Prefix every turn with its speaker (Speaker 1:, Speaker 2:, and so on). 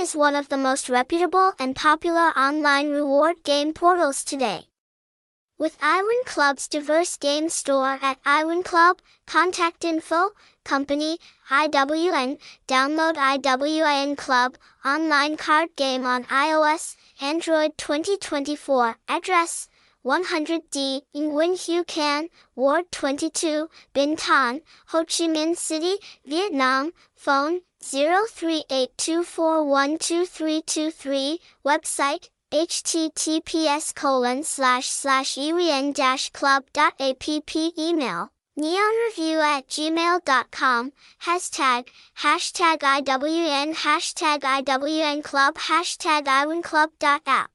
Speaker 1: is one of the most reputable and popular online reward game portals today. With iWin Club's diverse game store at iWin Club, contact info, company, IWIN, download IWIN Club, online card game on iOS, Android 2024, address, 100D, Nguyen Huu Canh, Ward 22, Binh Thanh, Ho Chi Minh City, Vietnam, phone, 0382412323, website, https colon slash slash dash club.app email. Nihonreview at gmail.com hashtag hashtag iwin hashtag iwin club hashtag iwinclub.app